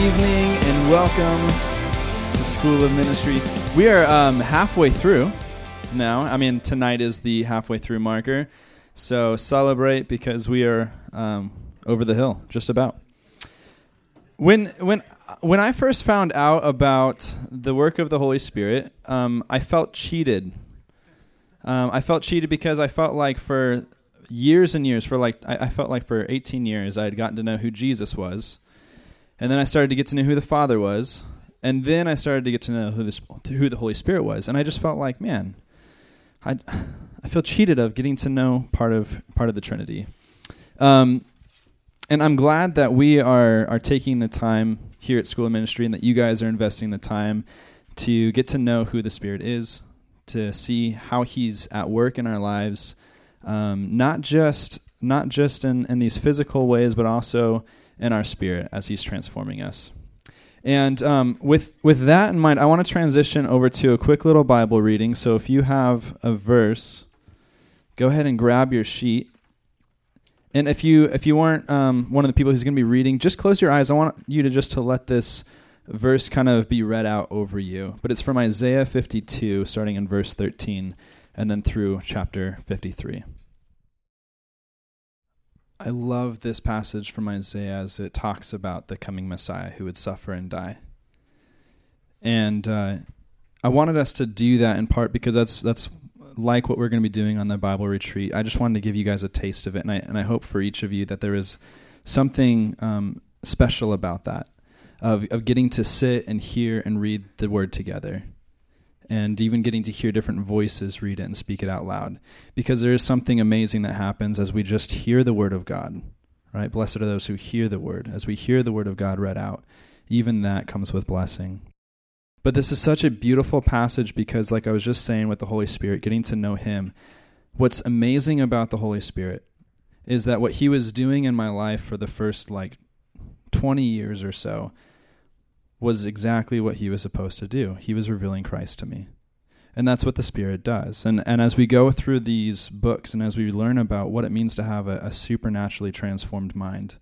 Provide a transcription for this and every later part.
evening and welcome to School of Ministry. We are um, halfway through now. I mean, tonight is the halfway through marker. So celebrate because we are um, over the hill, just about. When, when, when I first found out about the work of the Holy Spirit, um, I felt cheated. Um, I felt cheated because I felt like for years and years, for like, I, I felt like for 18 years, I had gotten to know who Jesus was and then I started to get to know who the Father was, and then I started to get to know who the who the Holy Spirit was, and I just felt like, man, I I feel cheated of getting to know part of part of the Trinity. Um, and I'm glad that we are are taking the time here at School of Ministry, and that you guys are investing the time to get to know who the Spirit is, to see how He's at work in our lives, um, not just not just in, in these physical ways, but also in our spirit as He's transforming us. And um, with with that in mind, I want to transition over to a quick little Bible reading. So if you have a verse, go ahead and grab your sheet. And if you if you weren't um, one of the people who's going to be reading, just close your eyes. I want you to just to let this verse kind of be read out over you. But it's from Isaiah 52, starting in verse 13, and then through chapter 53. I love this passage from Isaiah as it talks about the coming Messiah who would suffer and die. And uh, I wanted us to do that in part because that's that's like what we're going to be doing on the Bible retreat. I just wanted to give you guys a taste of it, and I and I hope for each of you that there is something um, special about that of of getting to sit and hear and read the Word together and even getting to hear different voices read it and speak it out loud. Because there is something amazing that happens as we just hear the word of God, right? Blessed are those who hear the word. As we hear the word of God read out, even that comes with blessing. But this is such a beautiful passage because, like I was just saying with the Holy Spirit, getting to know Him, what's amazing about the Holy Spirit is that what He was doing in my life for the first like 20 years or so was exactly what he was supposed to do. He was revealing Christ to me. And that's what the Spirit does. And, and as we go through these books and as we learn about what it means to have a, a supernaturally transformed mind,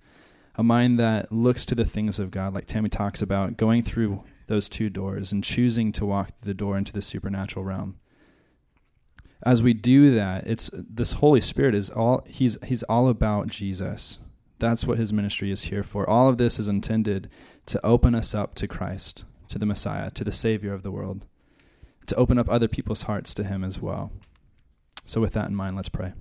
a mind that looks to the things of God, like Tammy talks about, going through those two doors and choosing to walk the door into the supernatural realm. As we do that, it's this Holy Spirit is all he's he's all about Jesus. That's what his ministry is here for. All of this is intended to open us up to Christ, to the Messiah, to the Savior of the world, to open up other people's hearts to him as well. So, with that in mind, let's pray.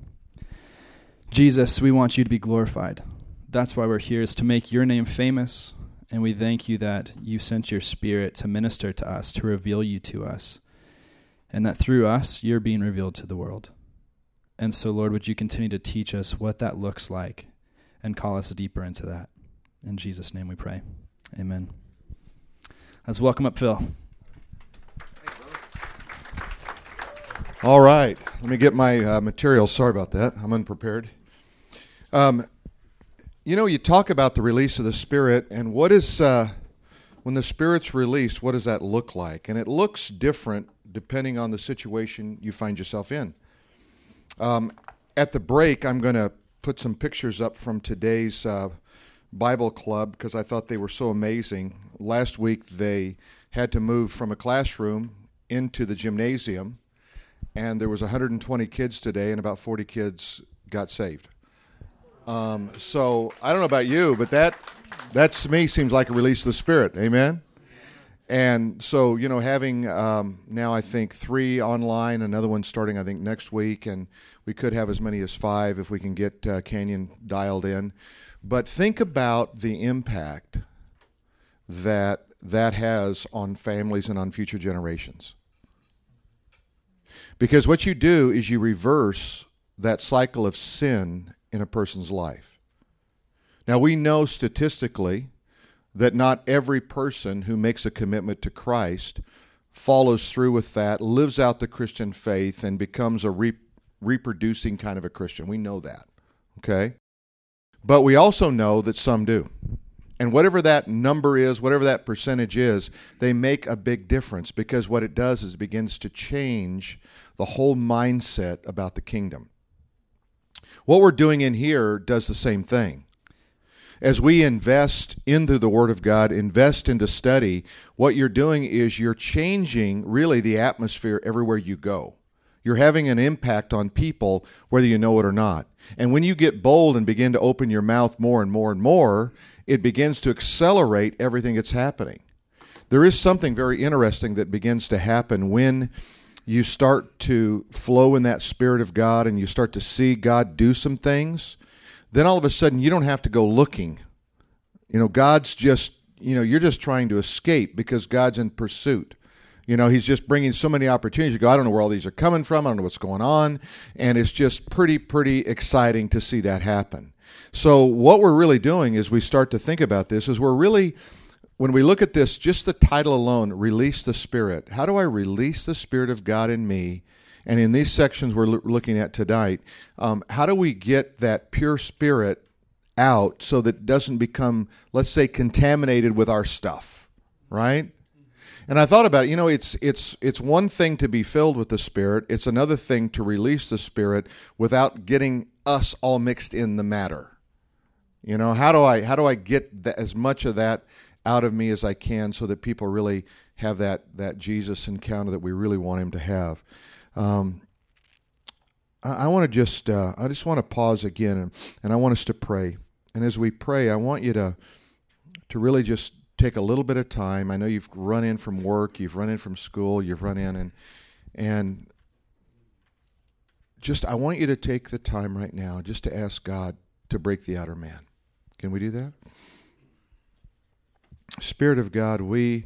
Jesus, we want you to be glorified. That's why we're here, is to make your name famous. And we thank you that you sent your Spirit to minister to us, to reveal you to us, and that through us, you're being revealed to the world. And so, Lord, would you continue to teach us what that looks like and call us deeper into that. In Jesus' name we pray. Amen. Let's welcome up Phil. All right. Let me get my uh, materials. Sorry about that. I'm unprepared. Um, you know, you talk about the release of the Spirit, and what is, uh, when the Spirit's released, what does that look like? And it looks different depending on the situation you find yourself in. Um, at the break, I'm going to put some pictures up from today's uh, Bible club because I thought they were so amazing. Last week they had to move from a classroom into the gymnasium, and there was 120 kids today, and about 40 kids got saved. Um, so I don't know about you, but that that to me seems like a release of the Spirit. Amen. And so, you know, having um, now I think three online, another one starting I think next week, and we could have as many as five if we can get uh, Canyon dialed in. But think about the impact that that has on families and on future generations. Because what you do is you reverse that cycle of sin in a person's life. Now, we know statistically that not every person who makes a commitment to Christ follows through with that, lives out the Christian faith, and becomes a re- reproducing kind of a Christian. We know that. Okay? But we also know that some do. And whatever that number is, whatever that percentage is, they make a big difference because what it does is it begins to change the whole mindset about the kingdom. What we're doing in here does the same thing. As we invest into the Word of God, invest into study, what you're doing is you're changing really the atmosphere everywhere you go. You're having an impact on people, whether you know it or not. And when you get bold and begin to open your mouth more and more and more, it begins to accelerate everything that's happening. There is something very interesting that begins to happen when you start to flow in that Spirit of God and you start to see God do some things then all of a sudden you don't have to go looking. You know, God's just, you know, you're just trying to escape because God's in pursuit. You know, he's just bringing so many opportunities. You go, I don't know where all these are coming from. I don't know what's going on. And it's just pretty, pretty exciting to see that happen. So, what we're really doing is we start to think about this is we're really, when we look at this, just the title alone, Release the Spirit. How do I release the Spirit of God in me and in these sections we're looking at tonight, um, how do we get that pure spirit out so that it doesn't become, let's say, contaminated with our stuff, right? And I thought about it. You know, it's it's it's one thing to be filled with the Spirit. It's another thing to release the Spirit without getting us all mixed in the matter. You know, how do I how do I get the, as much of that out of me as I can so that people really have that that Jesus encounter that we really want him to have. Um, I, I want to just uh, I just want to pause again and, and I want us to pray. And as we pray, I want you to to really just take a little bit of time. I know you've run in from work, you've run in from school, you've run in and and just I want you to take the time right now just to ask God to break the outer man. Can we do that? Spirit of God, we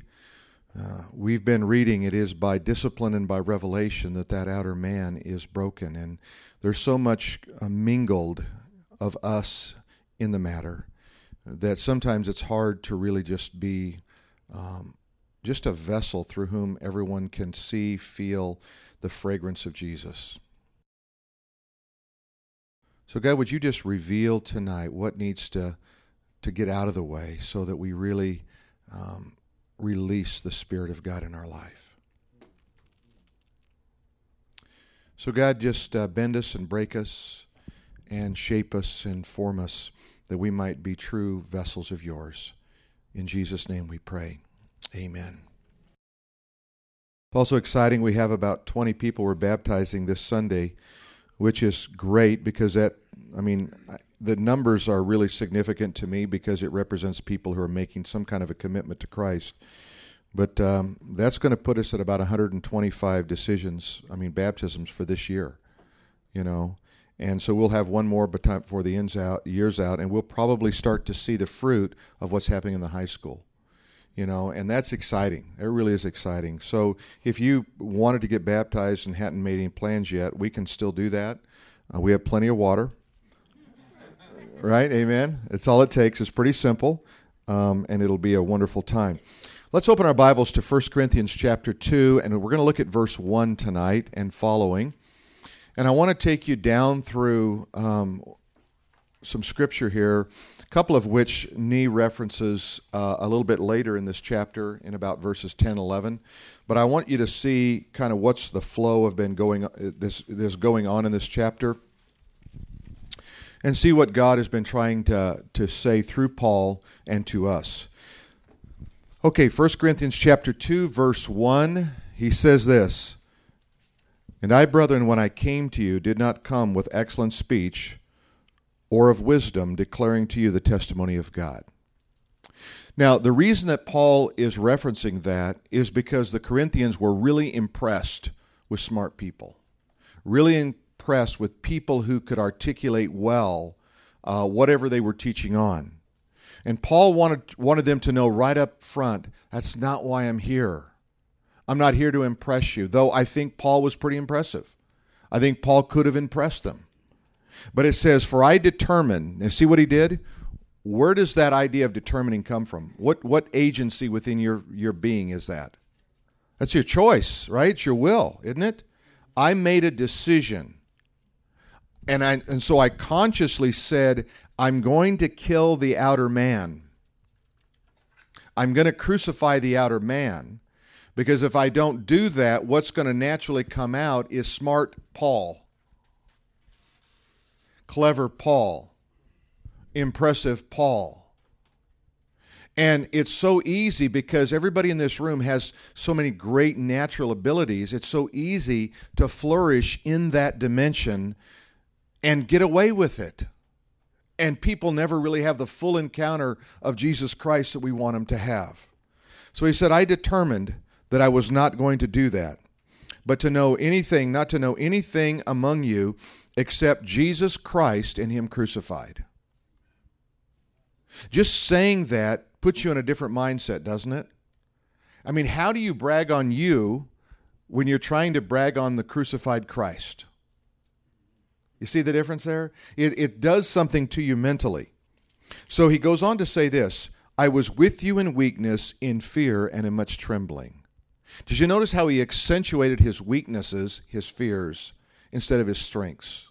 uh, we've been reading it is by discipline and by revelation that that outer man is broken. And there's so much uh, mingled of us in the matter that sometimes it's hard to really just be um, just a vessel through whom everyone can see feel the fragrance of jesus. So god would you just reveal tonight what needs to to get out of the way so that we really um, release the Spirit of God in our life. So, God, just uh, bend us and break us and shape us and form us that we might be true vessels of yours. In Jesus' name we pray. Amen. Also exciting, we have about 20 people we're baptizing this Sunday, which is great because that, I mean, the numbers are really significant to me because it represents people who are making some kind of a commitment to Christ. But um, that's going to put us at about 125 decisions, I mean, baptisms for this year, you know. And so we'll have one more before the ends out, years out, and we'll probably start to see the fruit of what's happening in the high school, you know, and that's exciting. It really is exciting. So if you wanted to get baptized and hadn't made any plans yet, we can still do that. Uh, we have plenty of water right? Amen. It's all it takes. It's pretty simple, um, and it'll be a wonderful time. Let's open our Bibles to 1 Corinthians chapter 2, and we're going to look at verse 1 tonight and following. And I want to take you down through um, some scripture here, a couple of which Nee references uh, a little bit later in this chapter in about verses 10, 11. But I want you to see kind of what's the flow of been going this this going on in this chapter and see what God has been trying to, to say through Paul and to us. Okay, 1 Corinthians chapter 2 verse 1, he says this, "And I, brethren, when I came to you, did not come with excellent speech or of wisdom, declaring to you the testimony of God." Now, the reason that Paul is referencing that is because the Corinthians were really impressed with smart people. Really impressed with people who could articulate well uh, whatever they were teaching on. And Paul wanted, wanted them to know right up front that's not why I'm here. I'm not here to impress you, though I think Paul was pretty impressive. I think Paul could have impressed them. But it says, For I determine, and see what he did? Where does that idea of determining come from? What, what agency within your, your being is that? That's your choice, right? It's your will, isn't it? I made a decision and I and so I consciously said, I'm going to kill the outer man. I'm going to crucify the outer man. Because if I don't do that, what's going to naturally come out is smart Paul, clever Paul, impressive Paul. And it's so easy because everybody in this room has so many great natural abilities. It's so easy to flourish in that dimension and get away with it. And people never really have the full encounter of Jesus Christ that we want them to have. So he said, I determined that I was not going to do that, but to know anything, not to know anything among you except Jesus Christ and Him crucified. Just saying that puts you in a different mindset, doesn't it? I mean, how do you brag on you when you're trying to brag on the crucified Christ? You see the difference there? It, it does something to you mentally. So he goes on to say this I was with you in weakness, in fear, and in much trembling. Did you notice how he accentuated his weaknesses, his fears, instead of his strengths?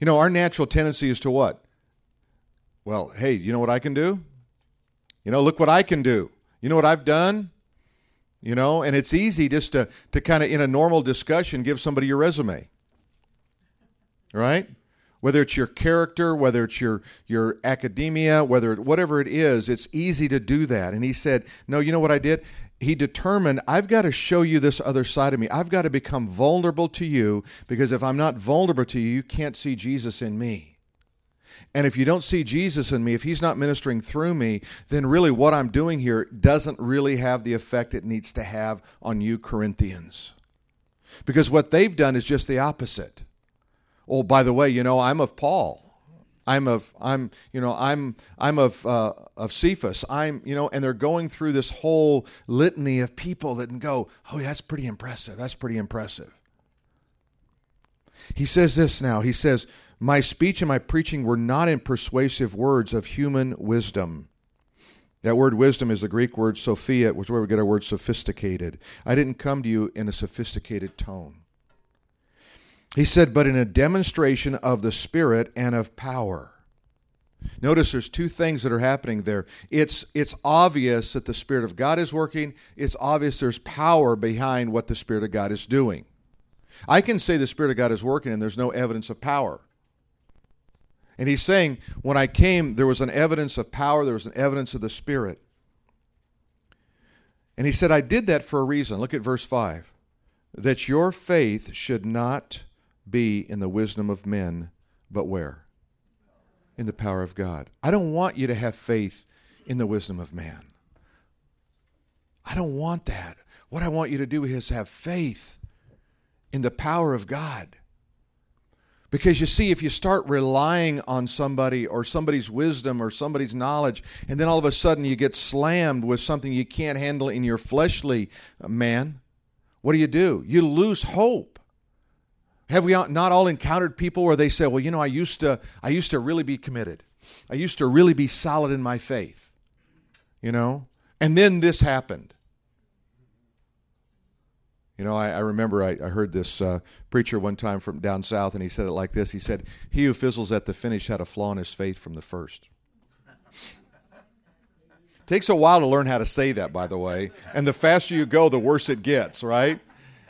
You know, our natural tendency is to what? Well, hey, you know what I can do? You know, look what I can do. You know what I've done? You know, and it's easy just to, to kind of, in a normal discussion, give somebody your resume. Right? Whether it's your character, whether it's your, your academia, whether whatever it is, it's easy to do that. And he said, No, you know what I did? He determined, I've got to show you this other side of me. I've got to become vulnerable to you because if I'm not vulnerable to you, you can't see Jesus in me. And if you don't see Jesus in me, if he's not ministering through me, then really what I'm doing here doesn't really have the effect it needs to have on you, Corinthians. Because what they've done is just the opposite. Oh, by the way, you know, I'm of Paul. I'm of I'm you know I'm I'm of uh, of Cephas. I'm you know, and they're going through this whole litany of people that can go, oh, yeah, that's pretty impressive. That's pretty impressive. He says this now. He says, my speech and my preaching were not in persuasive words of human wisdom. That word wisdom is the Greek word sophia, which is where we get our word sophisticated. I didn't come to you in a sophisticated tone. He said, but in a demonstration of the Spirit and of power. Notice there's two things that are happening there. It's, it's obvious that the Spirit of God is working, it's obvious there's power behind what the Spirit of God is doing. I can say the Spirit of God is working and there's no evidence of power. And he's saying, when I came, there was an evidence of power, there was an evidence of the Spirit. And he said, I did that for a reason. Look at verse 5 that your faith should not be in the wisdom of men, but where? In the power of God. I don't want you to have faith in the wisdom of man. I don't want that. What I want you to do is have faith in the power of God. Because you see, if you start relying on somebody or somebody's wisdom or somebody's knowledge, and then all of a sudden you get slammed with something you can't handle in your fleshly uh, man, what do you do? You lose hope. Have we not all encountered people where they say, "Well, you know, I used to, I used to really be committed. I used to really be solid in my faith," you know, and then this happened. You know, I, I remember I, I, heard this uh, preacher one time from down south, and he said it like this. He said, He who fizzles at the finish had a flaw in his faith from the first. Takes a while to learn how to say that, by the way. And the faster you go, the worse it gets, right?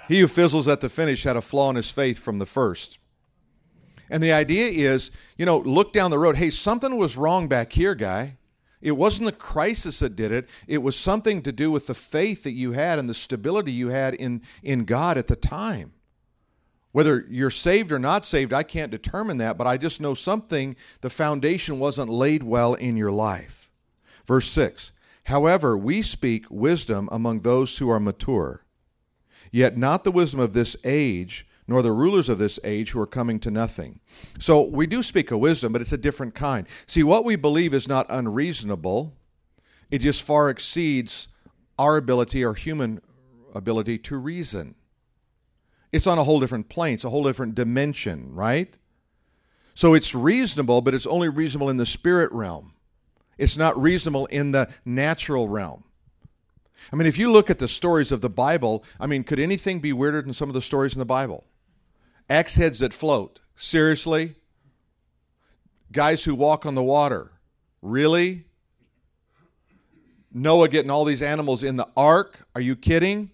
He who fizzles at the finish had a flaw in his faith from the first. And the idea is, you know, look down the road. Hey, something was wrong back here, guy. It wasn't the crisis that did it. It was something to do with the faith that you had and the stability you had in, in God at the time. Whether you're saved or not saved, I can't determine that, but I just know something, the foundation wasn't laid well in your life. Verse 6 However, we speak wisdom among those who are mature, yet not the wisdom of this age nor the rulers of this age who are coming to nothing. So we do speak of wisdom, but it's a different kind. See, what we believe is not unreasonable, it just far exceeds our ability, our human ability to reason. It's on a whole different plane, it's a whole different dimension, right? So it's reasonable, but it's only reasonable in the spirit realm. It's not reasonable in the natural realm. I mean, if you look at the stories of the Bible, I mean, could anything be weirder than some of the stories in the Bible? Axe heads that float. Seriously? Guys who walk on the water. Really? Noah getting all these animals in the ark. Are you kidding?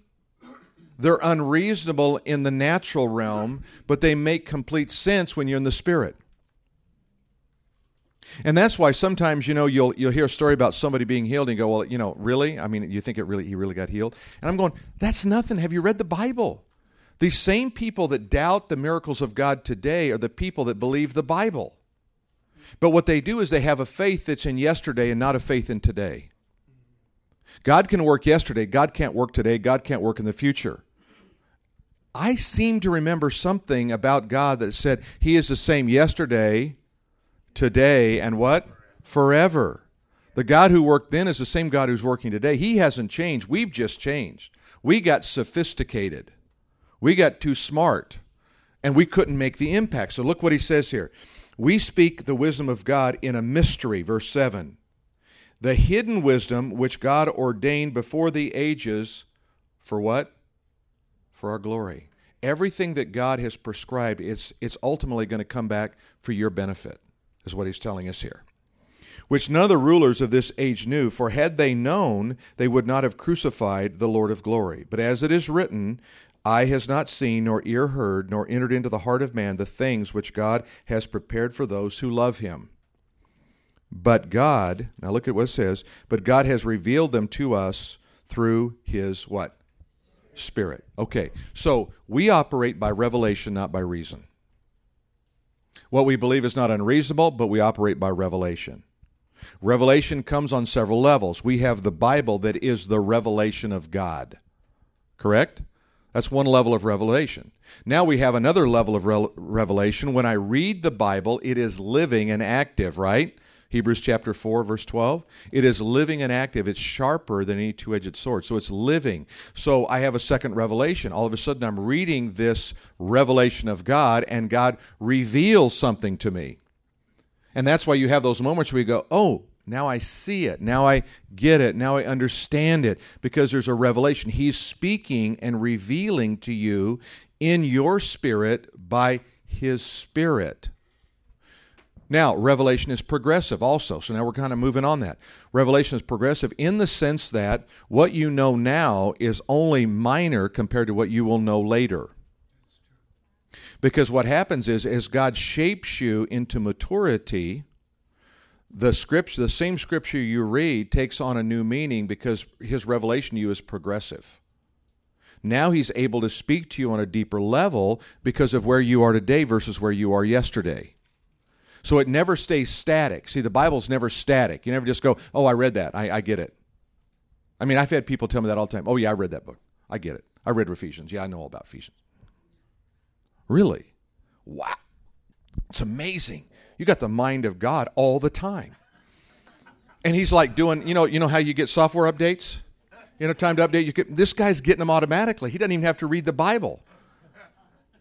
They're unreasonable in the natural realm, but they make complete sense when you're in the spirit. And that's why sometimes you know you'll you'll hear a story about somebody being healed and go, well, you know, really? I mean, you think it really he really got healed? And I'm going, that's nothing. Have you read the Bible? These same people that doubt the miracles of God today are the people that believe the Bible. But what they do is they have a faith that's in yesterday and not a faith in today. God can work yesterday, God can't work today, God can't work in the future. I seem to remember something about God that said he is the same yesterday, today, and what? Forever. The God who worked then is the same God who's working today. He hasn't changed. We've just changed. We got sophisticated. We got too smart. And we couldn't make the impact. So look what he says here. We speak the wisdom of God in a mystery, verse 7. The hidden wisdom which God ordained before the ages for what? For our glory. Everything that God has prescribed, it's, it's ultimately going to come back for your benefit, is what he's telling us here. Which none of the rulers of this age knew, for had they known, they would not have crucified the Lord of glory. But as it is written, Eye has not seen, nor ear heard, nor entered into the heart of man the things which God has prepared for those who love him. But God, now look at what it says, but God has revealed them to us through his what? Spirit. Okay, so we operate by revelation, not by reason. What we believe is not unreasonable, but we operate by revelation. Revelation comes on several levels. We have the Bible that is the revelation of God. Correct? That's one level of revelation. Now we have another level of re- revelation. When I read the Bible, it is living and active, right? Hebrews chapter 4, verse 12. It is living and active. It's sharper than any two edged sword. So it's living. So I have a second revelation. All of a sudden, I'm reading this revelation of God, and God reveals something to me. And that's why you have those moments where you go, oh, now I see it. Now I get it. Now I understand it because there's a revelation. He's speaking and revealing to you in your spirit by His Spirit. Now, revelation is progressive also. So now we're kind of moving on that. Revelation is progressive in the sense that what you know now is only minor compared to what you will know later. Because what happens is as God shapes you into maturity, the scripture the same scripture you read takes on a new meaning because his revelation to you is progressive. Now he's able to speak to you on a deeper level because of where you are today versus where you are yesterday. So it never stays static. See, the Bible's never static. You never just go, oh, I read that. I, I get it. I mean, I've had people tell me that all the time. Oh, yeah, I read that book. I get it. I read Ephesians. Yeah, I know all about Ephesians. Really? Wow. It's amazing. You got the mind of God all the time. And he's like doing, you know, you know how you get software updates? You know, time to update. You get, this guy's getting them automatically. He doesn't even have to read the Bible.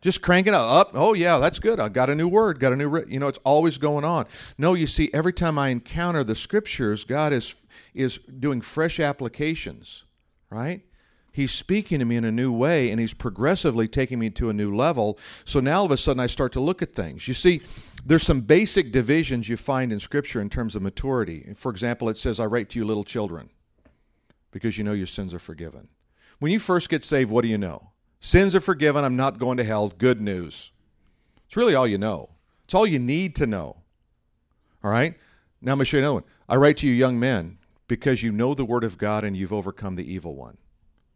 Just crank it up. Oh, yeah, that's good. I got a new word, got a new, you know, it's always going on. No, you see, every time I encounter the scriptures, God is, is doing fresh applications, right? He's speaking to me in a new way and he's progressively taking me to a new level. So now all of a sudden I start to look at things. You see, there's some basic divisions you find in Scripture in terms of maturity. For example, it says, I write to you, little children, because you know your sins are forgiven. When you first get saved, what do you know? Sins are forgiven. I'm not going to hell. Good news. It's really all you know. It's all you need to know. All right? Now I'm going to show you another one. I write to you, young men, because you know the Word of God and you've overcome the evil one.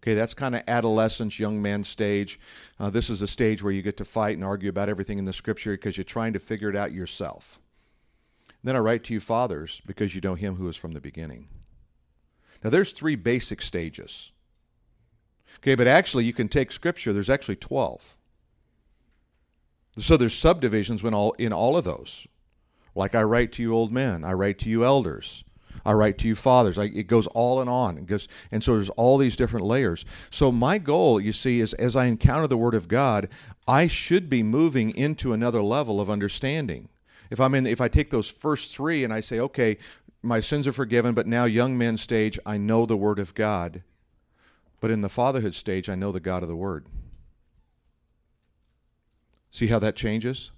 Okay, that's kind of adolescence, young man stage. Uh, this is a stage where you get to fight and argue about everything in the Scripture because you're trying to figure it out yourself. Then I write to you, fathers, because you know him who is from the beginning. Now, there's three basic stages. Okay, but actually, you can take Scripture. There's actually 12. So there's subdivisions in all, in all of those. Like I write to you, old men. I write to you, elders. I write to you, fathers. I, it goes all and on. It goes, and so there's all these different layers. So my goal, you see, is as I encounter the Word of God, I should be moving into another level of understanding. If I'm in, if I take those first three and I say, okay, my sins are forgiven, but now young men stage, I know the Word of God. But in the fatherhood stage, I know the God of the Word. See how that changes?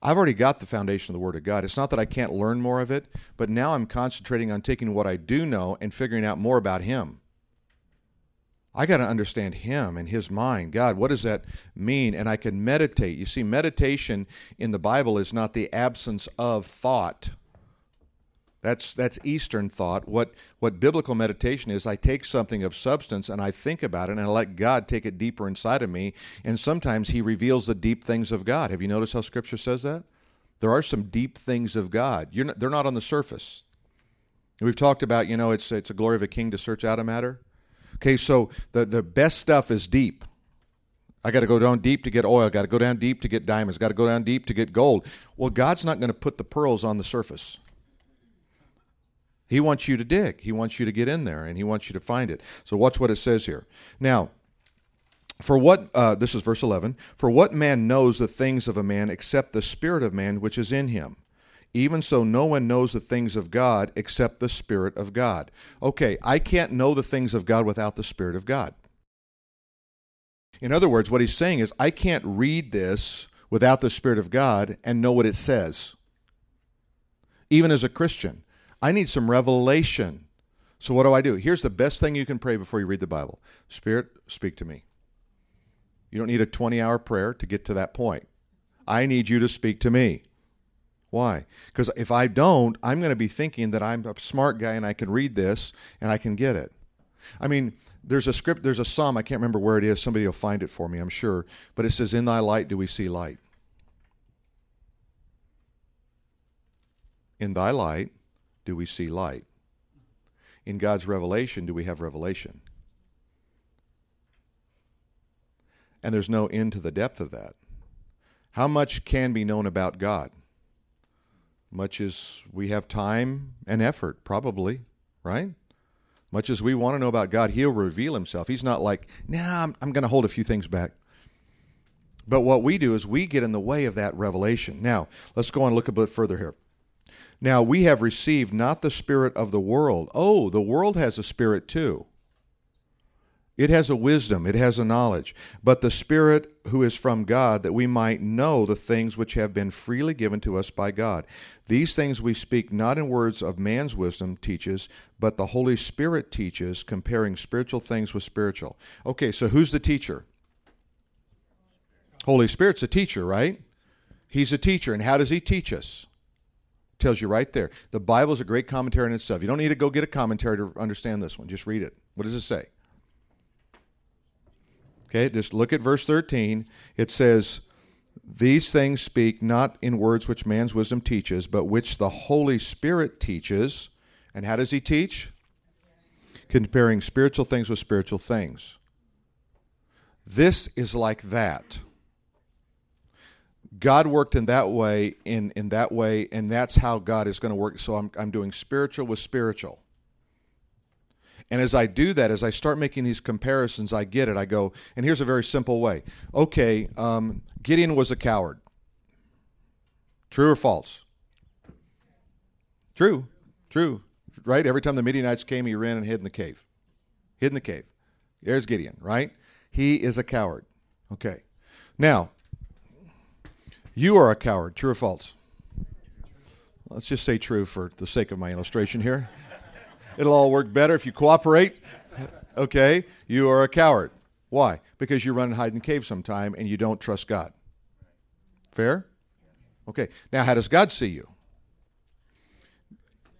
I've already got the foundation of the Word of God. It's not that I can't learn more of it, but now I'm concentrating on taking what I do know and figuring out more about Him. I got to understand Him and His mind. God, what does that mean? And I can meditate. You see, meditation in the Bible is not the absence of thought, That's that's Eastern thought. What what biblical meditation is, I take something of substance and I think about it and I let God take it deeper inside of me. And sometimes He reveals the deep things of God. Have you noticed how Scripture says that? There are some deep things of God. Not, they're not on the surface. We've talked about, you know, it's it's a glory of a king to search out a matter. Okay, so the the best stuff is deep. I got to go down deep to get oil. Got to go down deep to get diamonds. Got to go down deep to get gold. Well, God's not going to put the pearls on the surface. He wants you to dig. He wants you to get in there, and he wants you to find it. So watch what it says here. Now, for what uh, this is verse 11 for what man knows the things of a man except the spirit of man which is in him even so no one knows the things of god except the spirit of god okay i can't know the things of god without the spirit of god in other words what he's saying is i can't read this without the spirit of god and know what it says even as a christian I need some revelation. So what do I do? Here's the best thing you can pray before you read the Bible Spirit, speak to me. You don't need a 20 hour prayer to get to that point. I need you to speak to me. Why? Because if I don't, I'm going to be thinking that I'm a smart guy and I can read this and I can get it. I mean, there's a script, there's a psalm, I can't remember where it is. Somebody will find it for me, I'm sure. But it says, In thy light do we see light. In thy light do we see light? In God's revelation, do we have revelation? And there's no end to the depth of that. How much can be known about God? Much as we have time and effort, probably, right? Much as we want to know about God, He'll reveal Himself. He's not like, nah, I'm, I'm going to hold a few things back. But what we do is we get in the way of that revelation. Now, let's go on and look a bit further here. Now we have received not the spirit of the world. Oh, the world has a spirit too. It has a wisdom, it has a knowledge, but the Spirit who is from God, that we might know the things which have been freely given to us by God. These things we speak not in words of man's wisdom teaches, but the Holy Spirit teaches, comparing spiritual things with spiritual. Okay, so who's the teacher? Holy Spirit's a teacher, right? He's a teacher, and how does he teach us? Tells you right there. The Bible is a great commentary in itself. You don't need to go get a commentary to understand this one. Just read it. What does it say? Okay, just look at verse 13. It says, These things speak not in words which man's wisdom teaches, but which the Holy Spirit teaches. And how does he teach? Comparing spiritual things with spiritual things. This is like that. God worked in that way, in, in that way, and that's how God is going to work. So I'm, I'm doing spiritual with spiritual. And as I do that, as I start making these comparisons, I get it. I go, and here's a very simple way. Okay, um, Gideon was a coward. True or false? True. True. Right? Every time the Midianites came, he ran and hid in the cave. Hid in the cave. There's Gideon, right? He is a coward. Okay. Now, you are a coward. True or false? Let's just say true for the sake of my illustration here. It'll all work better if you cooperate. Okay? You are a coward. Why? Because you run and hide in the cave sometime and you don't trust God. Fair? Okay. Now, how does God see you?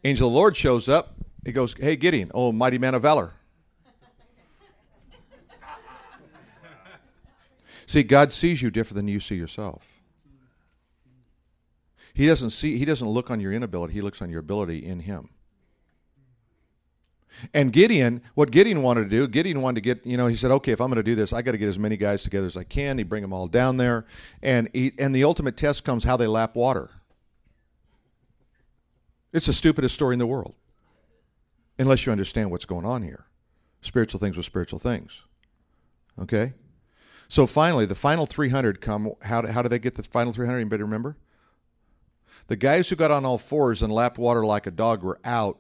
Angel of the Lord shows up. He goes, Hey, Gideon, oh, mighty man of valor. see, God sees you different than you see yourself. He doesn't see he doesn't look on your inability, he looks on your ability in him. And Gideon, what Gideon wanted to do, Gideon wanted to get, you know, he said, okay, if I'm going to do this, I got to get as many guys together as I can. He bring them all down there, and he, and the ultimate test comes how they lap water. It's the stupidest story in the world, unless you understand what's going on here. Spiritual things with spiritual things. Okay, so finally, the final 300 come. How do, how do they get the final 300? Anybody remember? The guys who got on all fours and lapped water like a dog were out.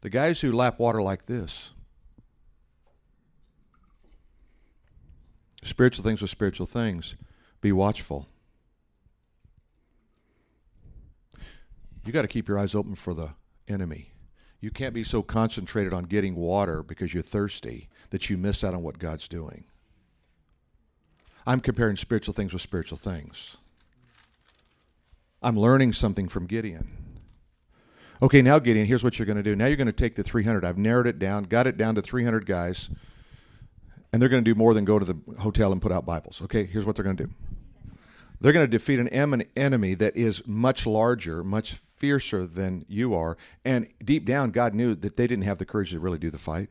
The guys who lap water like this, spiritual things with spiritual things, be watchful. You got to keep your eyes open for the enemy. You can't be so concentrated on getting water because you're thirsty that you miss out on what God's doing. I'm comparing spiritual things with spiritual things. I'm learning something from Gideon. Okay, now Gideon, here's what you're going to do. Now you're going to take the 300. I've narrowed it down, got it down to 300 guys, and they're going to do more than go to the hotel and put out Bibles. Okay, here's what they're going to do. They're going to defeat an enemy that is much larger, much fiercer than you are. And deep down, God knew that they didn't have the courage to really do the fight.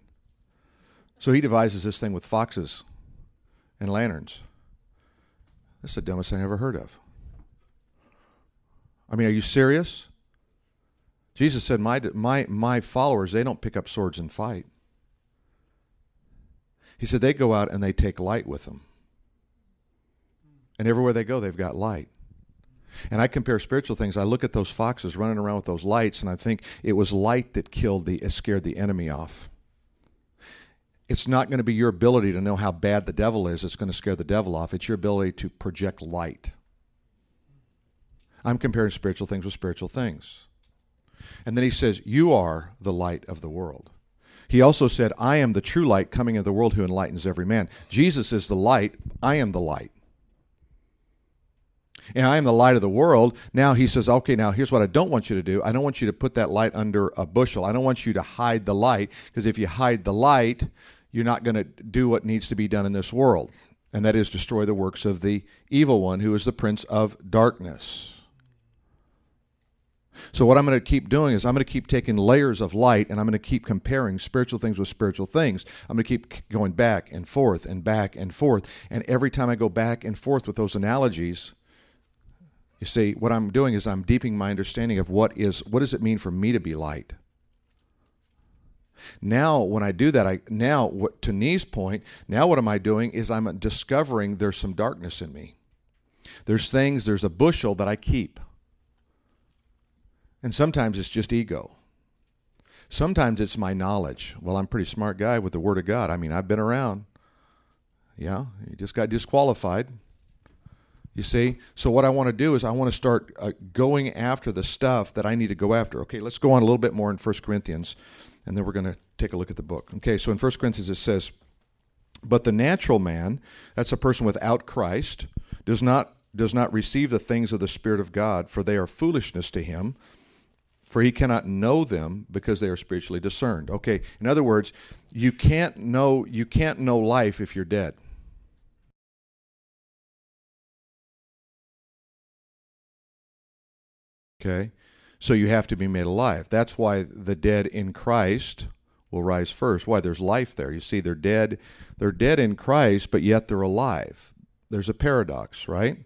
So he devises this thing with foxes and lanterns. That's the dumbest thing I ever heard of. I mean, are you serious? Jesus said, my, my, my followers, they don't pick up swords and fight. He said, they go out and they take light with them. And everywhere they go, they've got light. And I compare spiritual things. I look at those foxes running around with those lights, and I think it was light that killed the, scared the enemy off. It's not going to be your ability to know how bad the devil is that's going to scare the devil off. It's your ability to project light. I'm comparing spiritual things with spiritual things. And then he says, You are the light of the world. He also said, I am the true light coming into the world who enlightens every man. Jesus is the light. I am the light and I am the light of the world. Now he says, okay, now here's what I don't want you to do. I don't want you to put that light under a bushel. I don't want you to hide the light, because if you hide the light, you're not going to do what needs to be done in this world, and that is destroy the works of the evil one, who is the prince of darkness. So, what I'm going to keep doing is I'm going to keep taking layers of light and I'm going to keep comparing spiritual things with spiritual things. I'm going to keep going back and forth and back and forth. And every time I go back and forth with those analogies, you see, what I'm doing is I'm deepening my understanding of what is what does it mean for me to be light. Now, when I do that, I now what to Nee's point, now what am I doing is I'm discovering there's some darkness in me. There's things, there's a bushel that I keep. And sometimes it's just ego. Sometimes it's my knowledge. Well, I'm a pretty smart guy with the Word of God. I mean, I've been around. Yeah, you just got disqualified. You see? So, what I want to do is I want to start uh, going after the stuff that I need to go after. Okay, let's go on a little bit more in 1 Corinthians, and then we're going to take a look at the book. Okay, so in 1 Corinthians it says, But the natural man, that's a person without Christ, does not, does not receive the things of the Spirit of God, for they are foolishness to him. For he cannot know them because they are spiritually discerned. Okay, in other words, you can't know you can't know life if you're dead. Okay? So you have to be made alive. That's why the dead in Christ will rise first. Why there's life there. You see they're dead they're dead in Christ but yet they're alive. There's a paradox, right?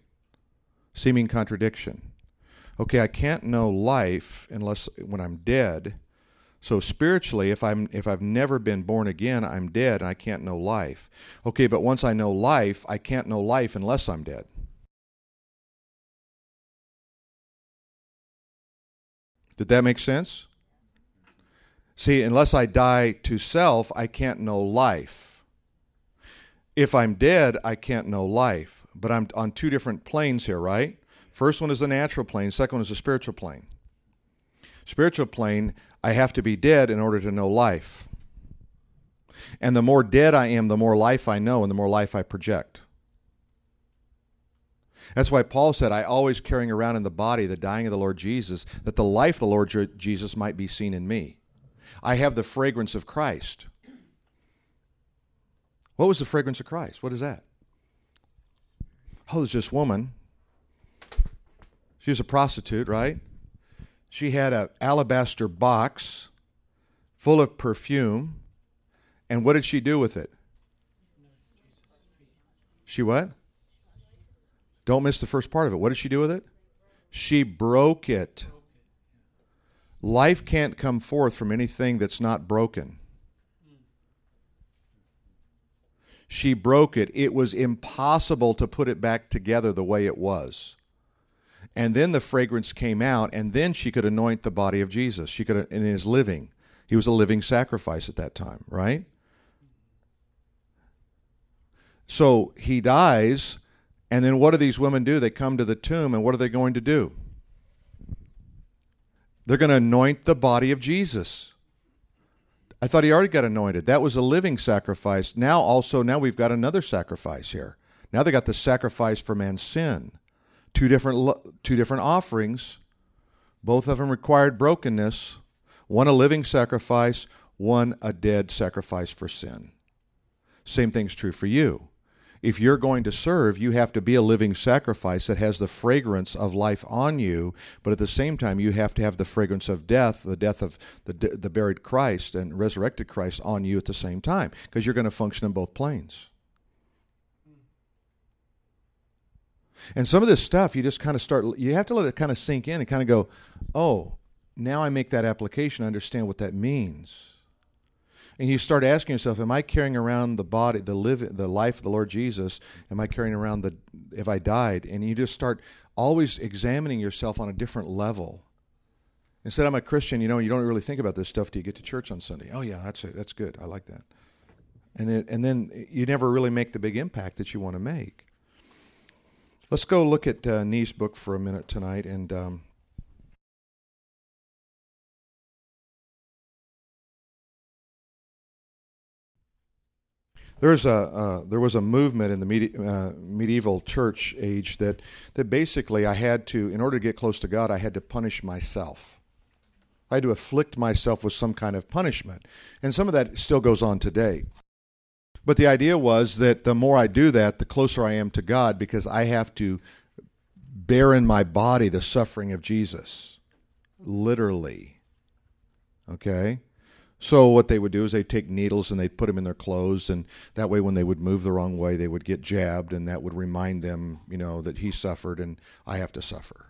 Seeming contradiction. Okay, I can't know life unless when I'm dead. So spiritually, if I'm if I've never been born again, I'm dead and I can't know life. Okay, but once I know life, I can't know life unless I'm dead. Did that make sense? See, unless I die to self, I can't know life. If I'm dead, I can't know life. But I'm on two different planes here, right? First one is the natural plane, second one is the spiritual plane. Spiritual plane, I have to be dead in order to know life. And the more dead I am, the more life I know and the more life I project. That's why Paul said, I always carrying around in the body the dying of the Lord Jesus, that the life of the Lord Jesus might be seen in me. I have the fragrance of Christ. What was the fragrance of Christ? What is that? Oh, there's this woman. She was a prostitute, right? She had an alabaster box full of perfume. And what did she do with it? She what? Don't miss the first part of it. What did she do with it? She broke it. Life can't come forth from anything that's not broken. She broke it. It was impossible to put it back together the way it was. And then the fragrance came out, and then she could anoint the body of Jesus. She could, in his living, he was a living sacrifice at that time, right? So he dies, and then what do these women do? They come to the tomb, and what are they going to do? They're going to anoint the body of Jesus. I thought he already got anointed. That was a living sacrifice. Now, also, now we've got another sacrifice here. Now they got the sacrifice for man's sin. Two different, two different offerings, Both of them required brokenness one a living sacrifice, one a dead sacrifice for sin. Same thing's true for you. If you're going to serve, you have to be a living sacrifice that has the fragrance of life on you, but at the same time, you have to have the fragrance of death, the death of the, the buried Christ and resurrected Christ on you at the same time, because you're going to function in both planes. And some of this stuff, you just kind of start, you have to let it kind of sink in and kind of go, oh, now I make that application, I understand what that means. And you start asking yourself, am I carrying around the body, the live, the life of the Lord Jesus? Am I carrying around the if I died? And you just start always examining yourself on a different level. Instead, I'm a Christian, you know, you don't really think about this stuff till you get to church on Sunday. Oh yeah, that's it. That's good. I like that. And it, and then you never really make the big impact that you want to make. Let's go look at uh, Nee's book for a minute tonight, and um, there was a uh, there was a movement in the medi- uh, medieval church age that that basically I had to, in order to get close to God, I had to punish myself. I had to afflict myself with some kind of punishment, and some of that still goes on today. But the idea was that the more I do that, the closer I am to God, because I have to bear in my body the suffering of Jesus, literally. Okay. So what they would do is they'd take needles and they'd put them in their clothes, and that way, when they would move the wrong way, they would get jabbed, and that would remind them, you know, that he suffered and I have to suffer.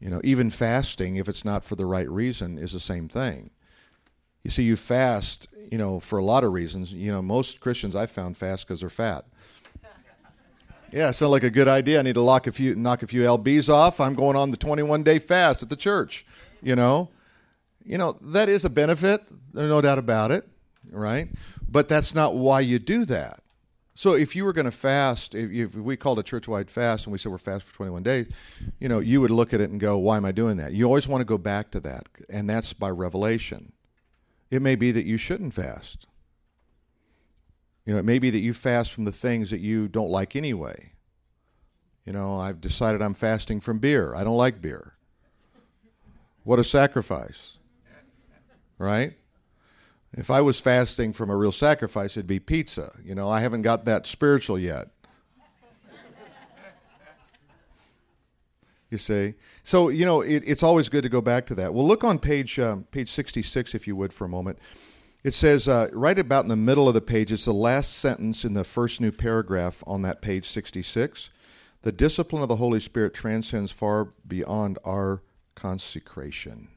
You know, even fasting, if it's not for the right reason, is the same thing. You see, you fast, you know, for a lot of reasons. You know, most Christians I've found fast because they're fat. Yeah, sounds like a good idea. I need to lock a few, knock a few lbs off. I'm going on the 21 day fast at the church. You know, you know, that is a benefit. There's no doubt about it, right? But that's not why you do that. So if you were going to fast, if, if we called a church-wide fast and we said we're fast for 21 days, you know, you would look at it and go, "Why am I doing that?" You always want to go back to that, and that's by revelation. It may be that you shouldn't fast. You know, it may be that you fast from the things that you don't like anyway. You know, I've decided I'm fasting from beer. I don't like beer. What a sacrifice right? If I was fasting from a real sacrifice, it'd be pizza. You know, I haven't got that spiritual yet. You see, so you know, it, it's always good to go back to that. Well, look on page um, page sixty six, if you would, for a moment. It says uh, right about in the middle of the page. It's the last sentence in the first new paragraph on that page sixty six. The discipline of the Holy Spirit transcends far beyond our consecration.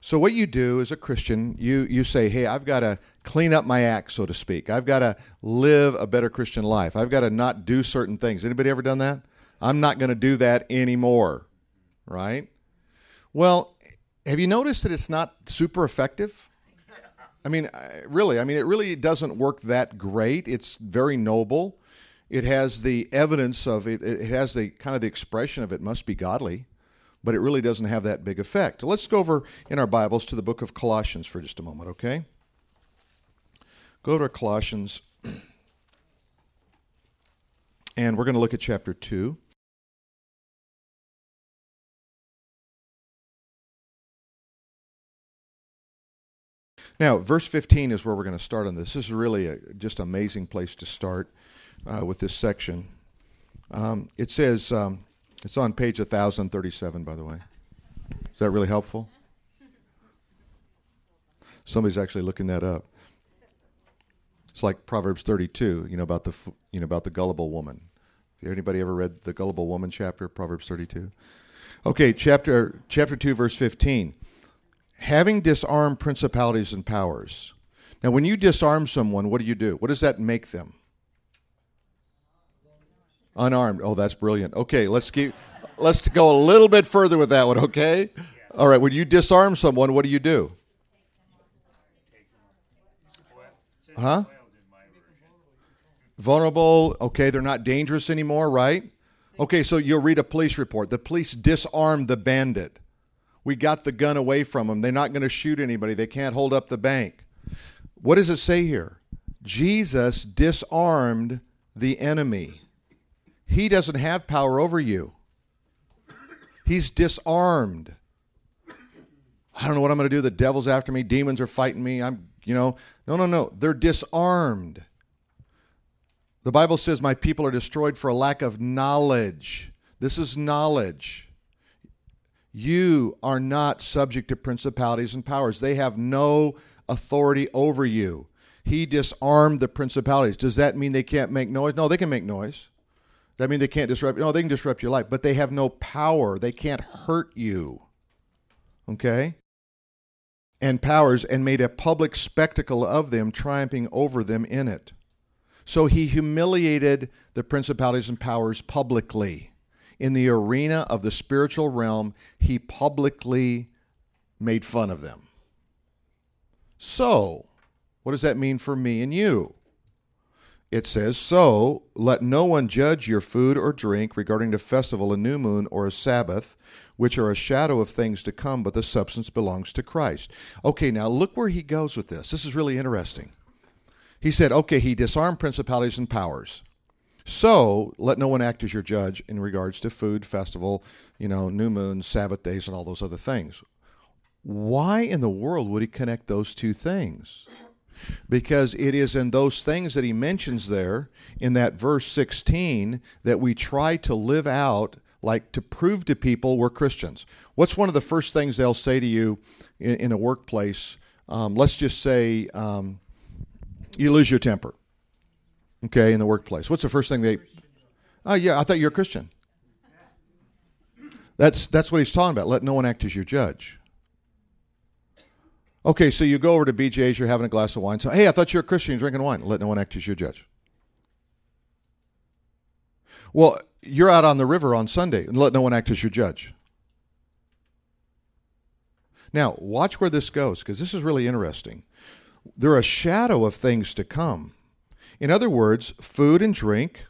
So what you do as a Christian, you you say, "Hey, I've got to clean up my act, so to speak. I've got to live a better Christian life. I've got to not do certain things." Anybody ever done that? I'm not going to do that anymore. Right? Well, have you noticed that it's not super effective? I mean, really, I mean, it really doesn't work that great. It's very noble. It has the evidence of it. It has the kind of the expression of it must be godly but it really doesn't have that big effect. Let's go over in our Bibles to the book of Colossians for just a moment, okay? Go to Colossians, and we're going to look at chapter 2. Now, verse 15 is where we're going to start on this. This is really a just amazing place to start uh, with this section. Um, it says, um, it's on page 1037, by the way. Is that really helpful? Somebody's actually looking that up. It's like Proverbs 32, you know about the you know about the gullible woman. Anybody ever read the gullible woman chapter, Proverbs 32? Okay, chapter chapter 2 verse 15. Having disarmed principalities and powers. Now when you disarm someone, what do you do? What does that make them? Unarmed. Oh, that's brilliant. Okay, let's keep let's go a little bit further with that one, okay? All right, when you disarm someone, what do you do? Huh? Vulnerable. Okay, they're not dangerous anymore, right? Okay, so you'll read a police report. The police disarmed the bandit. We got the gun away from them. They're not going to shoot anybody. They can't hold up the bank. What does it say here? Jesus disarmed the enemy. He doesn't have power over you. He's disarmed. I don't know what I'm going to do. The devil's after me. Demons are fighting me. I'm, you know, no, no, no. They're disarmed. The Bible says, My people are destroyed for a lack of knowledge. This is knowledge. You are not subject to principalities and powers, they have no authority over you. He disarmed the principalities. Does that mean they can't make noise? No, they can make noise. That mean they can't disrupt? No, they can disrupt your life, but they have no power. They can't hurt you. Okay? And powers, and made a public spectacle of them, triumphing over them in it. So he humiliated the principalities and powers publicly. In the arena of the spiritual realm, he publicly made fun of them. So, what does that mean for me and you? It says, So let no one judge your food or drink regarding the festival, a new moon, or a Sabbath, which are a shadow of things to come, but the substance belongs to Christ. Okay, now look where he goes with this. This is really interesting. He said, Okay, he disarmed principalities and powers. So let no one act as your judge in regards to food, festival, you know, new moon, Sabbath days, and all those other things. Why in the world would he connect those two things? Because it is in those things that he mentions there in that verse 16 that we try to live out, like to prove to people we're Christians. What's one of the first things they'll say to you in, in a workplace? Um, let's just say um, you lose your temper, okay, in the workplace. What's the first thing they? Oh, yeah, I thought you're a Christian. That's that's what he's talking about. Let no one act as your judge. Okay, so you go over to BJ's, you're having a glass of wine. So, hey, I thought you were a Christian, you're drinking wine. Let no one act as your judge. Well, you're out on the river on Sunday, and let no one act as your judge. Now, watch where this goes, because this is really interesting. They're a shadow of things to come. In other words, food and drink,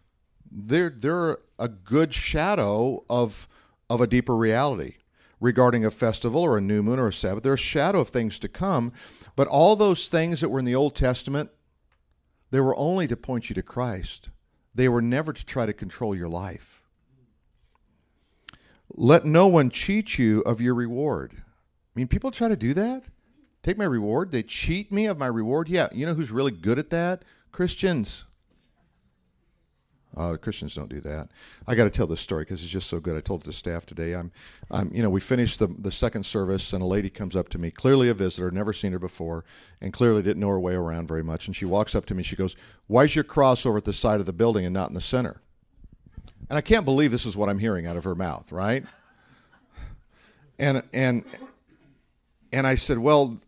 they're, they're a good shadow of, of a deeper reality regarding a festival or a new moon or a Sabbath. They're a shadow of things to come. But all those things that were in the Old Testament, they were only to point you to Christ. They were never to try to control your life. Let no one cheat you of your reward. I mean, people try to do that. Take my reward. They cheat me of my reward. Yeah, you know who's really good at that? Christians. Uh, Christians don't do that. I got to tell this story because it's just so good. I told it to staff today. I'm, I'm, you know, we finished the the second service, and a lady comes up to me, clearly a visitor, never seen her before, and clearly didn't know her way around very much. And she walks up to me. She goes, "Why's your cross over at the side of the building and not in the center?" And I can't believe this is what I'm hearing out of her mouth, right? And and and I said, "Well,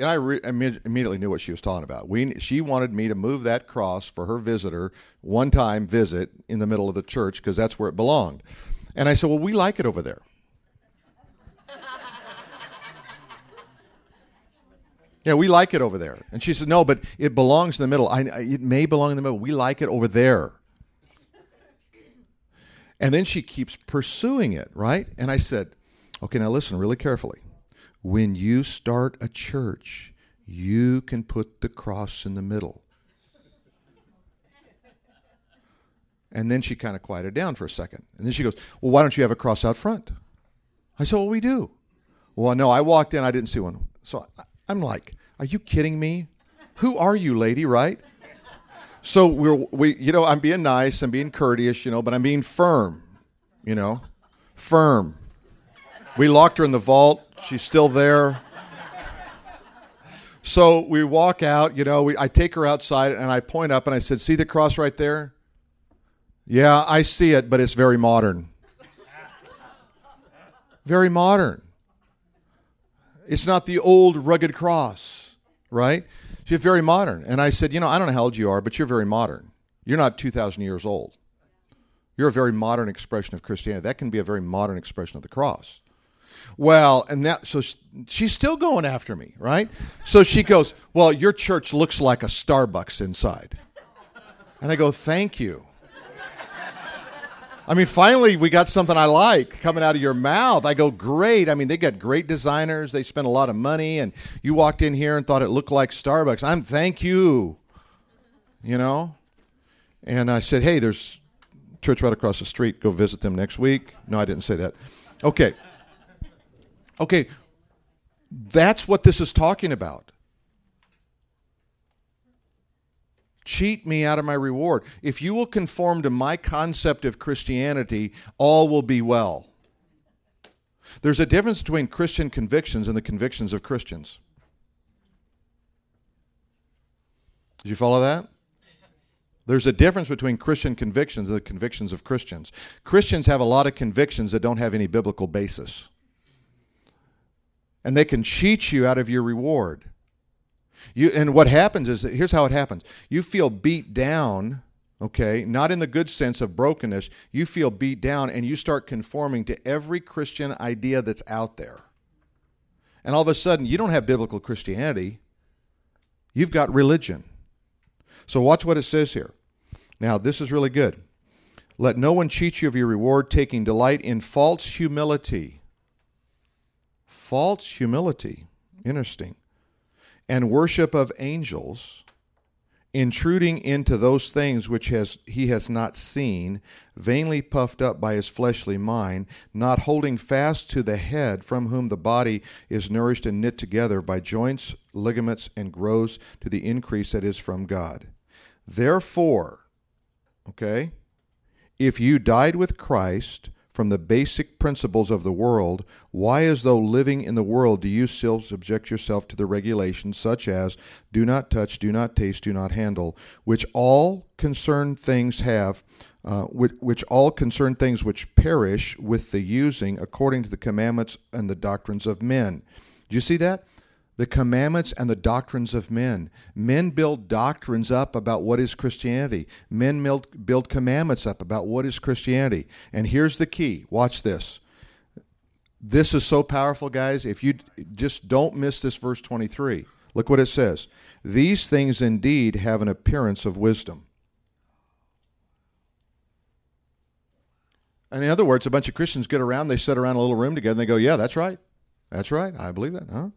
I re- immediately knew what she was talking about. We, she wanted me to move that cross for her visitor, one time visit in the middle of the church, because that's where it belonged. And I said, Well, we like it over there. yeah, we like it over there. And she said, No, but it belongs in the middle. I, it may belong in the middle. We like it over there. And then she keeps pursuing it, right? And I said, Okay, now listen really carefully. When you start a church, you can put the cross in the middle. And then she kind of quieted down for a second. And then she goes, Well, why don't you have a cross out front? I said, Well, we do. Well, no, I walked in, I didn't see one. So I'm like, Are you kidding me? Who are you, lady, right? So we're, we, you know, I'm being nice, I'm being courteous, you know, but I'm being firm, you know, firm. We locked her in the vault. She's still there. So we walk out, you know, we, I take her outside and I point up and I said, See the cross right there? Yeah, I see it, but it's very modern. very modern. It's not the old rugged cross, right? She's very modern. And I said, You know, I don't know how old you are, but you're very modern. You're not 2,000 years old. You're a very modern expression of Christianity. That can be a very modern expression of the cross. Well, and that so she's still going after me, right? So she goes, "Well, your church looks like a Starbucks inside." And I go, "Thank you." I mean, finally, we got something I like coming out of your mouth. I go, great. I mean, they got great designers. They spend a lot of money, and you walked in here and thought it looked like Starbucks. I'm thank you. You know, and I said, hey, there's church right across the street. Go visit them next week. No, I didn't say that. Okay. Okay. That's what this is talking about. Cheat me out of my reward. If you will conform to my concept of Christianity, all will be well. There's a difference between Christian convictions and the convictions of Christians. Did you follow that? There's a difference between Christian convictions and the convictions of Christians. Christians have a lot of convictions that don't have any biblical basis. And they can cheat you out of your reward. You, and what happens is that here's how it happens. You feel beat down okay not in the good sense of brokenness. You feel beat down and you start conforming to every christian idea that's out there. And all of a sudden you don't have biblical christianity. You've got religion. So watch what it says here. Now this is really good. Let no one cheat you of your reward taking delight in false humility false humility interesting and worship of angels, intruding into those things which has he has not seen, vainly puffed up by his fleshly mind, not holding fast to the head, from whom the body is nourished and knit together by joints, ligaments, and grows to the increase that is from God. Therefore, okay, if you died with Christ, from the basic principles of the world, why, as though living in the world, do you still subject yourself to the regulations such as do not touch, do not taste, do not handle, which all concerned things have, uh, which, which all concern things which perish with the using according to the commandments and the doctrines of men? Do you see that? The commandments and the doctrines of men. Men build doctrines up about what is Christianity. Men build, build commandments up about what is Christianity. And here's the key watch this. This is so powerful, guys. If you just don't miss this verse 23, look what it says. These things indeed have an appearance of wisdom. And in other words, a bunch of Christians get around, they sit around a little room together, and they go, Yeah, that's right. That's right. I believe that. Huh?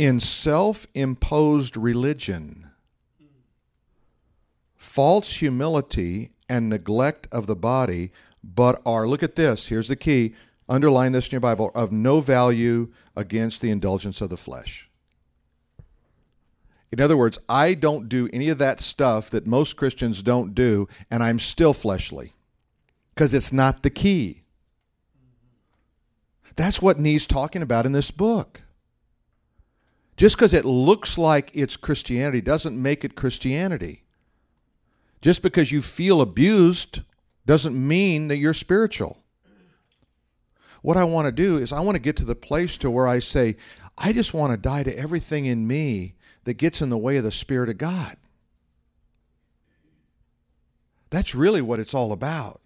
In self imposed religion, false humility, and neglect of the body, but are, look at this, here's the key, underline this in your Bible, of no value against the indulgence of the flesh. In other words, I don't do any of that stuff that most Christians don't do, and I'm still fleshly because it's not the key. That's what Nee's talking about in this book. Just because it looks like it's Christianity doesn't make it Christianity. Just because you feel abused doesn't mean that you're spiritual. What I want to do is I want to get to the place to where I say, I just want to die to everything in me that gets in the way of the Spirit of God. That's really what it's all about.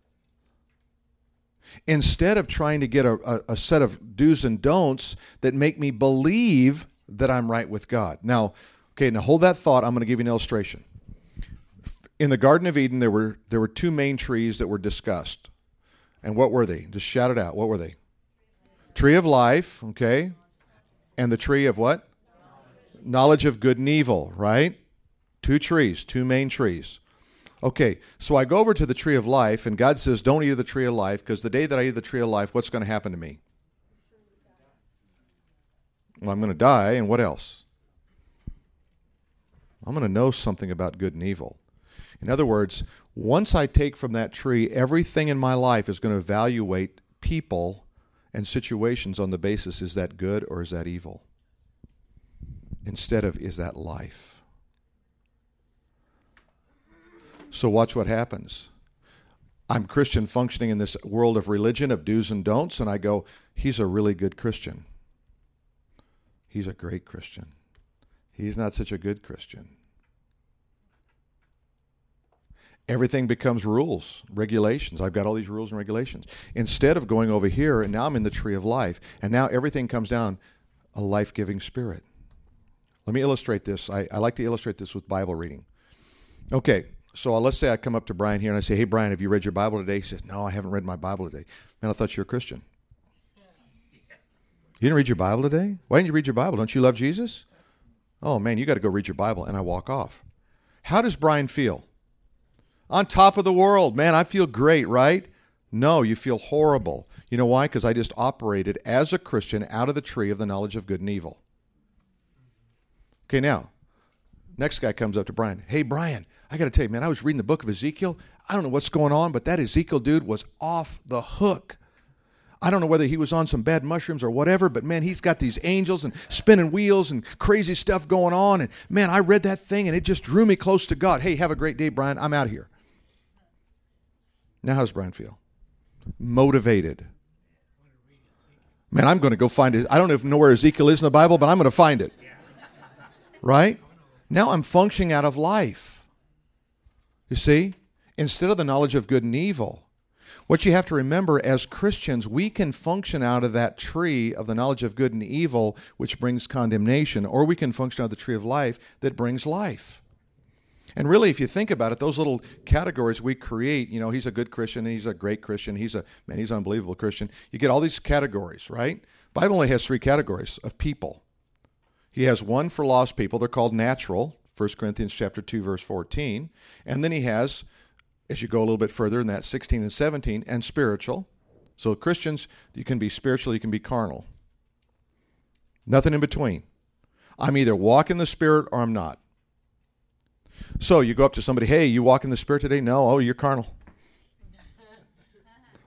Instead of trying to get a, a, a set of do's and don'ts that make me believe that I'm right with God. Now, okay, now hold that thought. I'm going to give you an illustration. In the Garden of Eden, there were there were two main trees that were discussed. And what were they? Just shout it out. What were they? Tree of life, okay? And the tree of what? Knowledge of good and evil, right? Two trees, two main trees. Okay, so I go over to the tree of life, and God says, Don't eat of the tree of life, because the day that I eat the tree of life, what's going to happen to me? Well, I'm going to die, and what else? I'm going to know something about good and evil. In other words, once I take from that tree, everything in my life is going to evaluate people and situations on the basis is that good or is that evil? Instead of is that life? So, watch what happens. I'm Christian functioning in this world of religion, of do's and don'ts, and I go, he's a really good Christian. He's a great Christian. He's not such a good Christian. Everything becomes rules, regulations. I've got all these rules and regulations. Instead of going over here, and now I'm in the tree of life, and now everything comes down a life giving spirit. Let me illustrate this. I, I, like to illustrate this with Bible reading. Okay, so let's say I come up to Brian here and I say, Hey, Brian, have you read your Bible today? He says, No, I haven't read my Bible today. Man, I thought you were a Christian. You didn't read your Bible today? Why didn't you read your Bible? Don't you love Jesus? Oh, man, you got to go read your Bible. And I walk off. How does Brian feel? On top of the world. Man, I feel great, right? No, you feel horrible. You know why? Because I just operated as a Christian out of the tree of the knowledge of good and evil. Okay, now, next guy comes up to Brian. Hey, Brian, I got to tell you, man, I was reading the book of Ezekiel. I don't know what's going on, but that Ezekiel dude was off the hook. I don't know whether he was on some bad mushrooms or whatever, but man, he's got these angels and spinning wheels and crazy stuff going on. And man, I read that thing and it just drew me close to God. Hey, have a great day, Brian. I'm out of here. Now, how's Brian feel? Motivated. Man, I'm going to go find it. I don't even know where Ezekiel is in the Bible, but I'm going to find it. Right? Now I'm functioning out of life. You see? Instead of the knowledge of good and evil. What you have to remember as Christians, we can function out of that tree of the knowledge of good and evil, which brings condemnation, or we can function out of the tree of life that brings life. And really, if you think about it, those little categories we create, you know, he's a good Christian, he's a great Christian, he's a man, he's an unbelievable Christian. You get all these categories, right? Bible only has three categories of people. He has one for lost people, they're called natural, 1 Corinthians chapter 2, verse 14. And then he has, as you go a little bit further in that 16 and 17, and spiritual. So Christians, you can be spiritual, you can be carnal. Nothing in between. I'm either walking the Spirit or I'm not. So you go up to somebody, hey, you walk in the Spirit today? No, oh, you're carnal.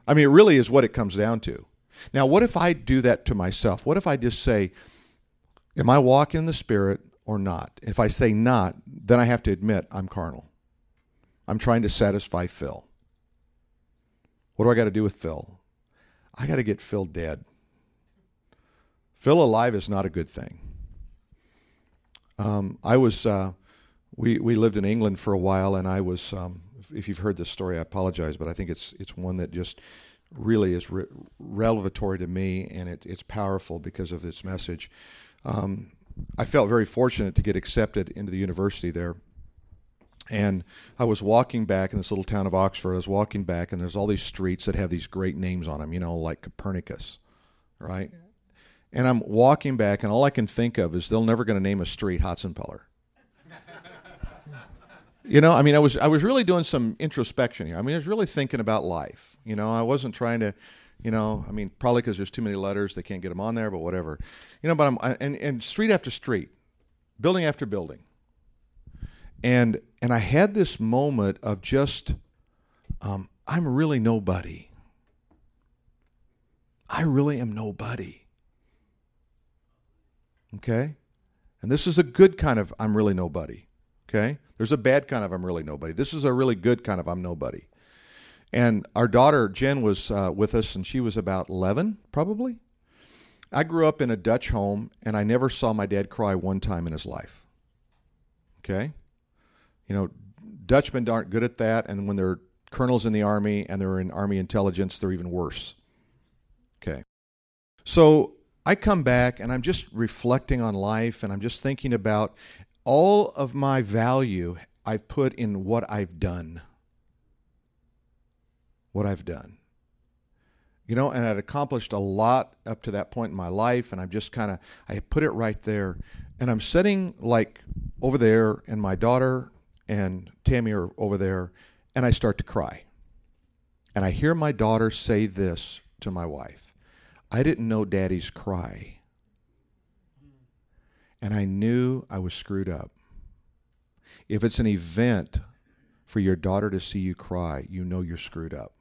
I mean, it really is what it comes down to. Now, what if I do that to myself? What if I just say, am I walking in the Spirit or not? If I say not, then I have to admit I'm carnal. I'm trying to satisfy Phil. What do I got to do with Phil? I got to get Phil dead. Phil alive is not a good thing. Um, I was. Uh, we we lived in England for a while, and I was. Um, if you've heard this story, I apologize, but I think it's it's one that just really is re- revelatory to me, and it, it's powerful because of its message. Um, I felt very fortunate to get accepted into the university there. And I was walking back in this little town of Oxford. I was walking back, and there's all these streets that have these great names on them, you know, like Copernicus, right? And I'm walking back, and all I can think of is they're never going to name a street Hotzenpeller. You know, I mean, I was I was really doing some introspection here. I mean, I was really thinking about life. You know, I wasn't trying to, you know, I mean, probably because there's too many letters, they can't get them on there, but whatever. You know, but I'm and and street after street, building after building, and and I had this moment of just, um, I'm really nobody. I really am nobody. Okay, and this is a good kind of I'm really nobody. Okay? There's a bad kind of I'm really nobody. This is a really good kind of I'm nobody. And our daughter, Jen, was uh, with us, and she was about 11, probably. I grew up in a Dutch home, and I never saw my dad cry one time in his life. Okay? You know, Dutchmen aren't good at that, and when they're colonels in the army and they're in army intelligence, they're even worse. Okay. So I come back and I'm just reflecting on life and I'm just thinking about all of my value I've put in what I've done. What I've done. You know, and I'd accomplished a lot up to that point in my life, and I'm just kind of, I put it right there. And I'm sitting like over there, and my daughter and Tammy are over there, and I start to cry. And I hear my daughter say this to my wife I didn't know daddy's cry and I knew I was screwed up. If it's an event for your daughter to see you cry, you know you're screwed up.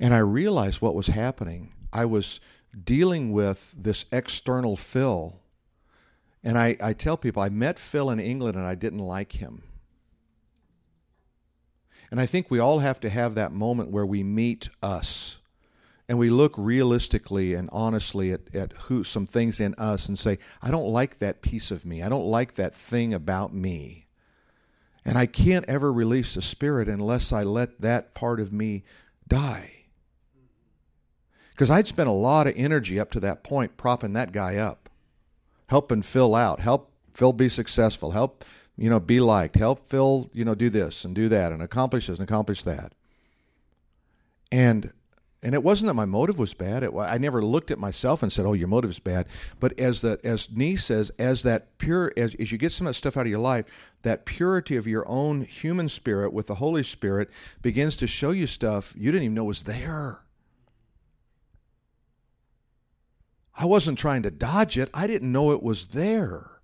And I realized what was happening. I was dealing with this external Phil. And I, I tell people, I met Phil in England and I didn't like him. And I think we all have to have that moment where we meet us and we look realistically and honestly at, at who some things in us and say, I don't like that piece of me. I don't like that thing about me. And I can't ever release the spirit unless I let that part of me die. Because I'd spent a lot of energy up to that point propping that guy up, helping Phil out, help Phil be successful, help, you know, be liked, help Phil, you know, do this and do that and accomplish this and accomplish that. And and it wasn't that my motive was bad. It, I never looked at myself and said, "Oh, your motive is bad." But as the as Nee says, as that pure as, as you get some of that stuff out of your life, that purity of your own human spirit with the Holy Spirit begins to show you stuff you didn't even know was there. I wasn't trying to dodge it. I didn't know it was there.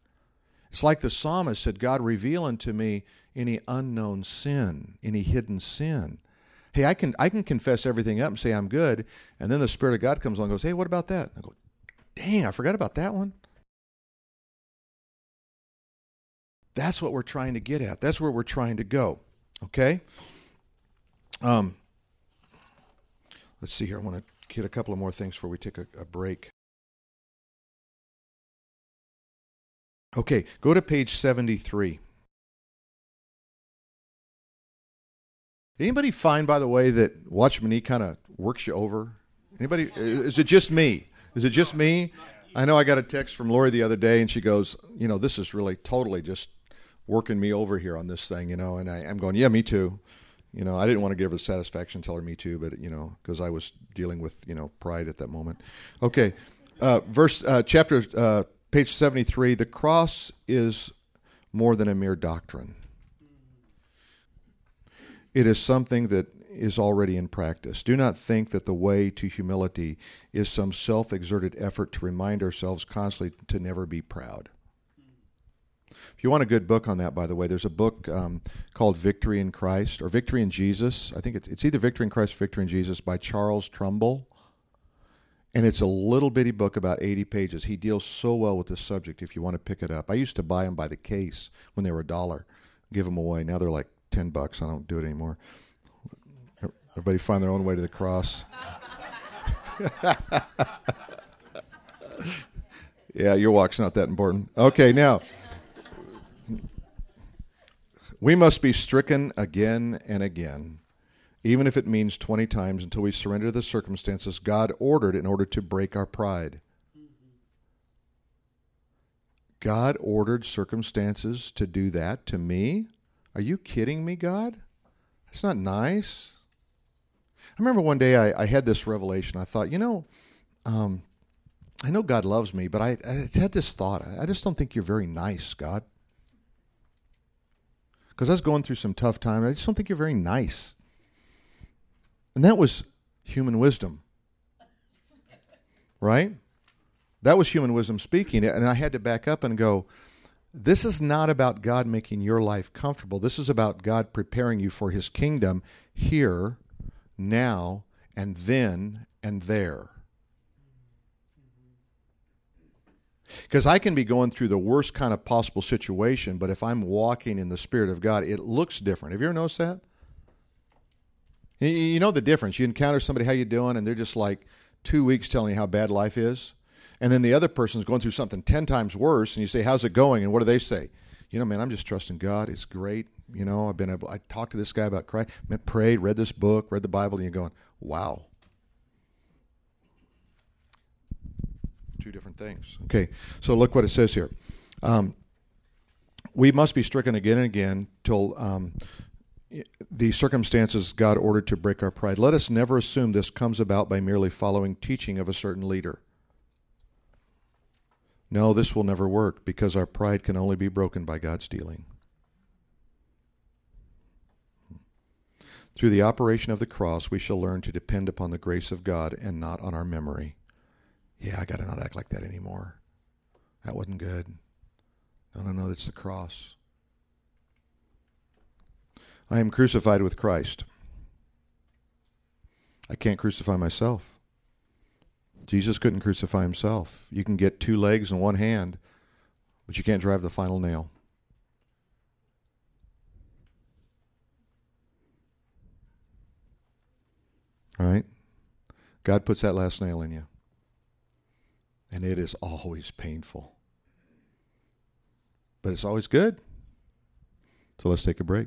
It's like the psalmist said, God, reveal unto me any unknown sin, any hidden sin. Hey, I can I can confess everything up and say I'm good, and then the Spirit of God comes along and goes, Hey, what about that? I go, Dang, I forgot about that one. That's what we're trying to get at. That's where we're trying to go. Okay? Um let's see here. I want to get a couple of more things before we take a, a break. Okay, go to page 73. Anybody find, by the way, that Watchman Nee kind of works you over? Anybody? Is it just me? Is it just me? I know I got a text from Lori the other day, and she goes, "You know, this is really totally just working me over here on this thing, you know." And I, am going, "Yeah, me too." You know, I didn't want to give her satisfaction, tell her me too, but you know, because I was dealing with you know pride at that moment. Okay, uh, verse uh, chapter uh, page seventy three. The cross is more than a mere doctrine. It is something that is already in practice. Do not think that the way to humility is some self exerted effort to remind ourselves constantly to never be proud. If you want a good book on that, by the way, there's a book um, called Victory in Christ or Victory in Jesus. I think it's, it's either Victory in Christ or Victory in Jesus by Charles Trumbull. And it's a little bitty book about 80 pages. He deals so well with this subject if you want to pick it up. I used to buy them by the case when they were a dollar, give them away. Now they're like ten bucks. I don't do it anymore. Everybody find their own way to the cross. yeah, your walk's not that important. Okay, now we must be stricken again and again, even if it means 20 times until we surrender the circumstances God ordered in order to break our pride. God ordered circumstances to do that to me. Are you kidding me, God? That's not nice. I remember one day I, I had this revelation. I thought, you know, um, I know God loves me, but I, I had this thought. I just don't think you're very nice, God. Because I was going through some tough times. I just don't think you're very nice. And that was human wisdom. Right? That was human wisdom speaking. And I had to back up and go, this is not about God making your life comfortable. This is about God preparing you for his kingdom here, now, and then, and there. Because I can be going through the worst kind of possible situation, but if I'm walking in the Spirit of God, it looks different. Have you ever noticed that? You know the difference. You encounter somebody, how you doing, and they're just like two weeks telling you how bad life is. And then the other person's going through something 10 times worse and you say how's it going? And what do they say? You know man i'm just trusting god. It's great. You know i've been able i talked to this guy about christ prayed read this book read the bible and you're going wow. Two different things. Okay so look what it says here. Um, we must be stricken again and again till um, the circumstances God ordered to break our pride. Let us never assume this comes about by merely following teaching of a certain leader. No, this will never work because our pride can only be broken by God's dealing. Through the operation of the cross, we shall learn to depend upon the grace of God and not on our memory. Yeah, I got to not act like that anymore. That wasn't good. No, no, no, it's the cross. I am crucified with Christ. I can't crucify myself. Jesus couldn't crucify himself. You can get two legs and one hand, but you can't drive the final nail. All right? God puts that last nail in you. And it is always painful. But it's always good. So let's take a break.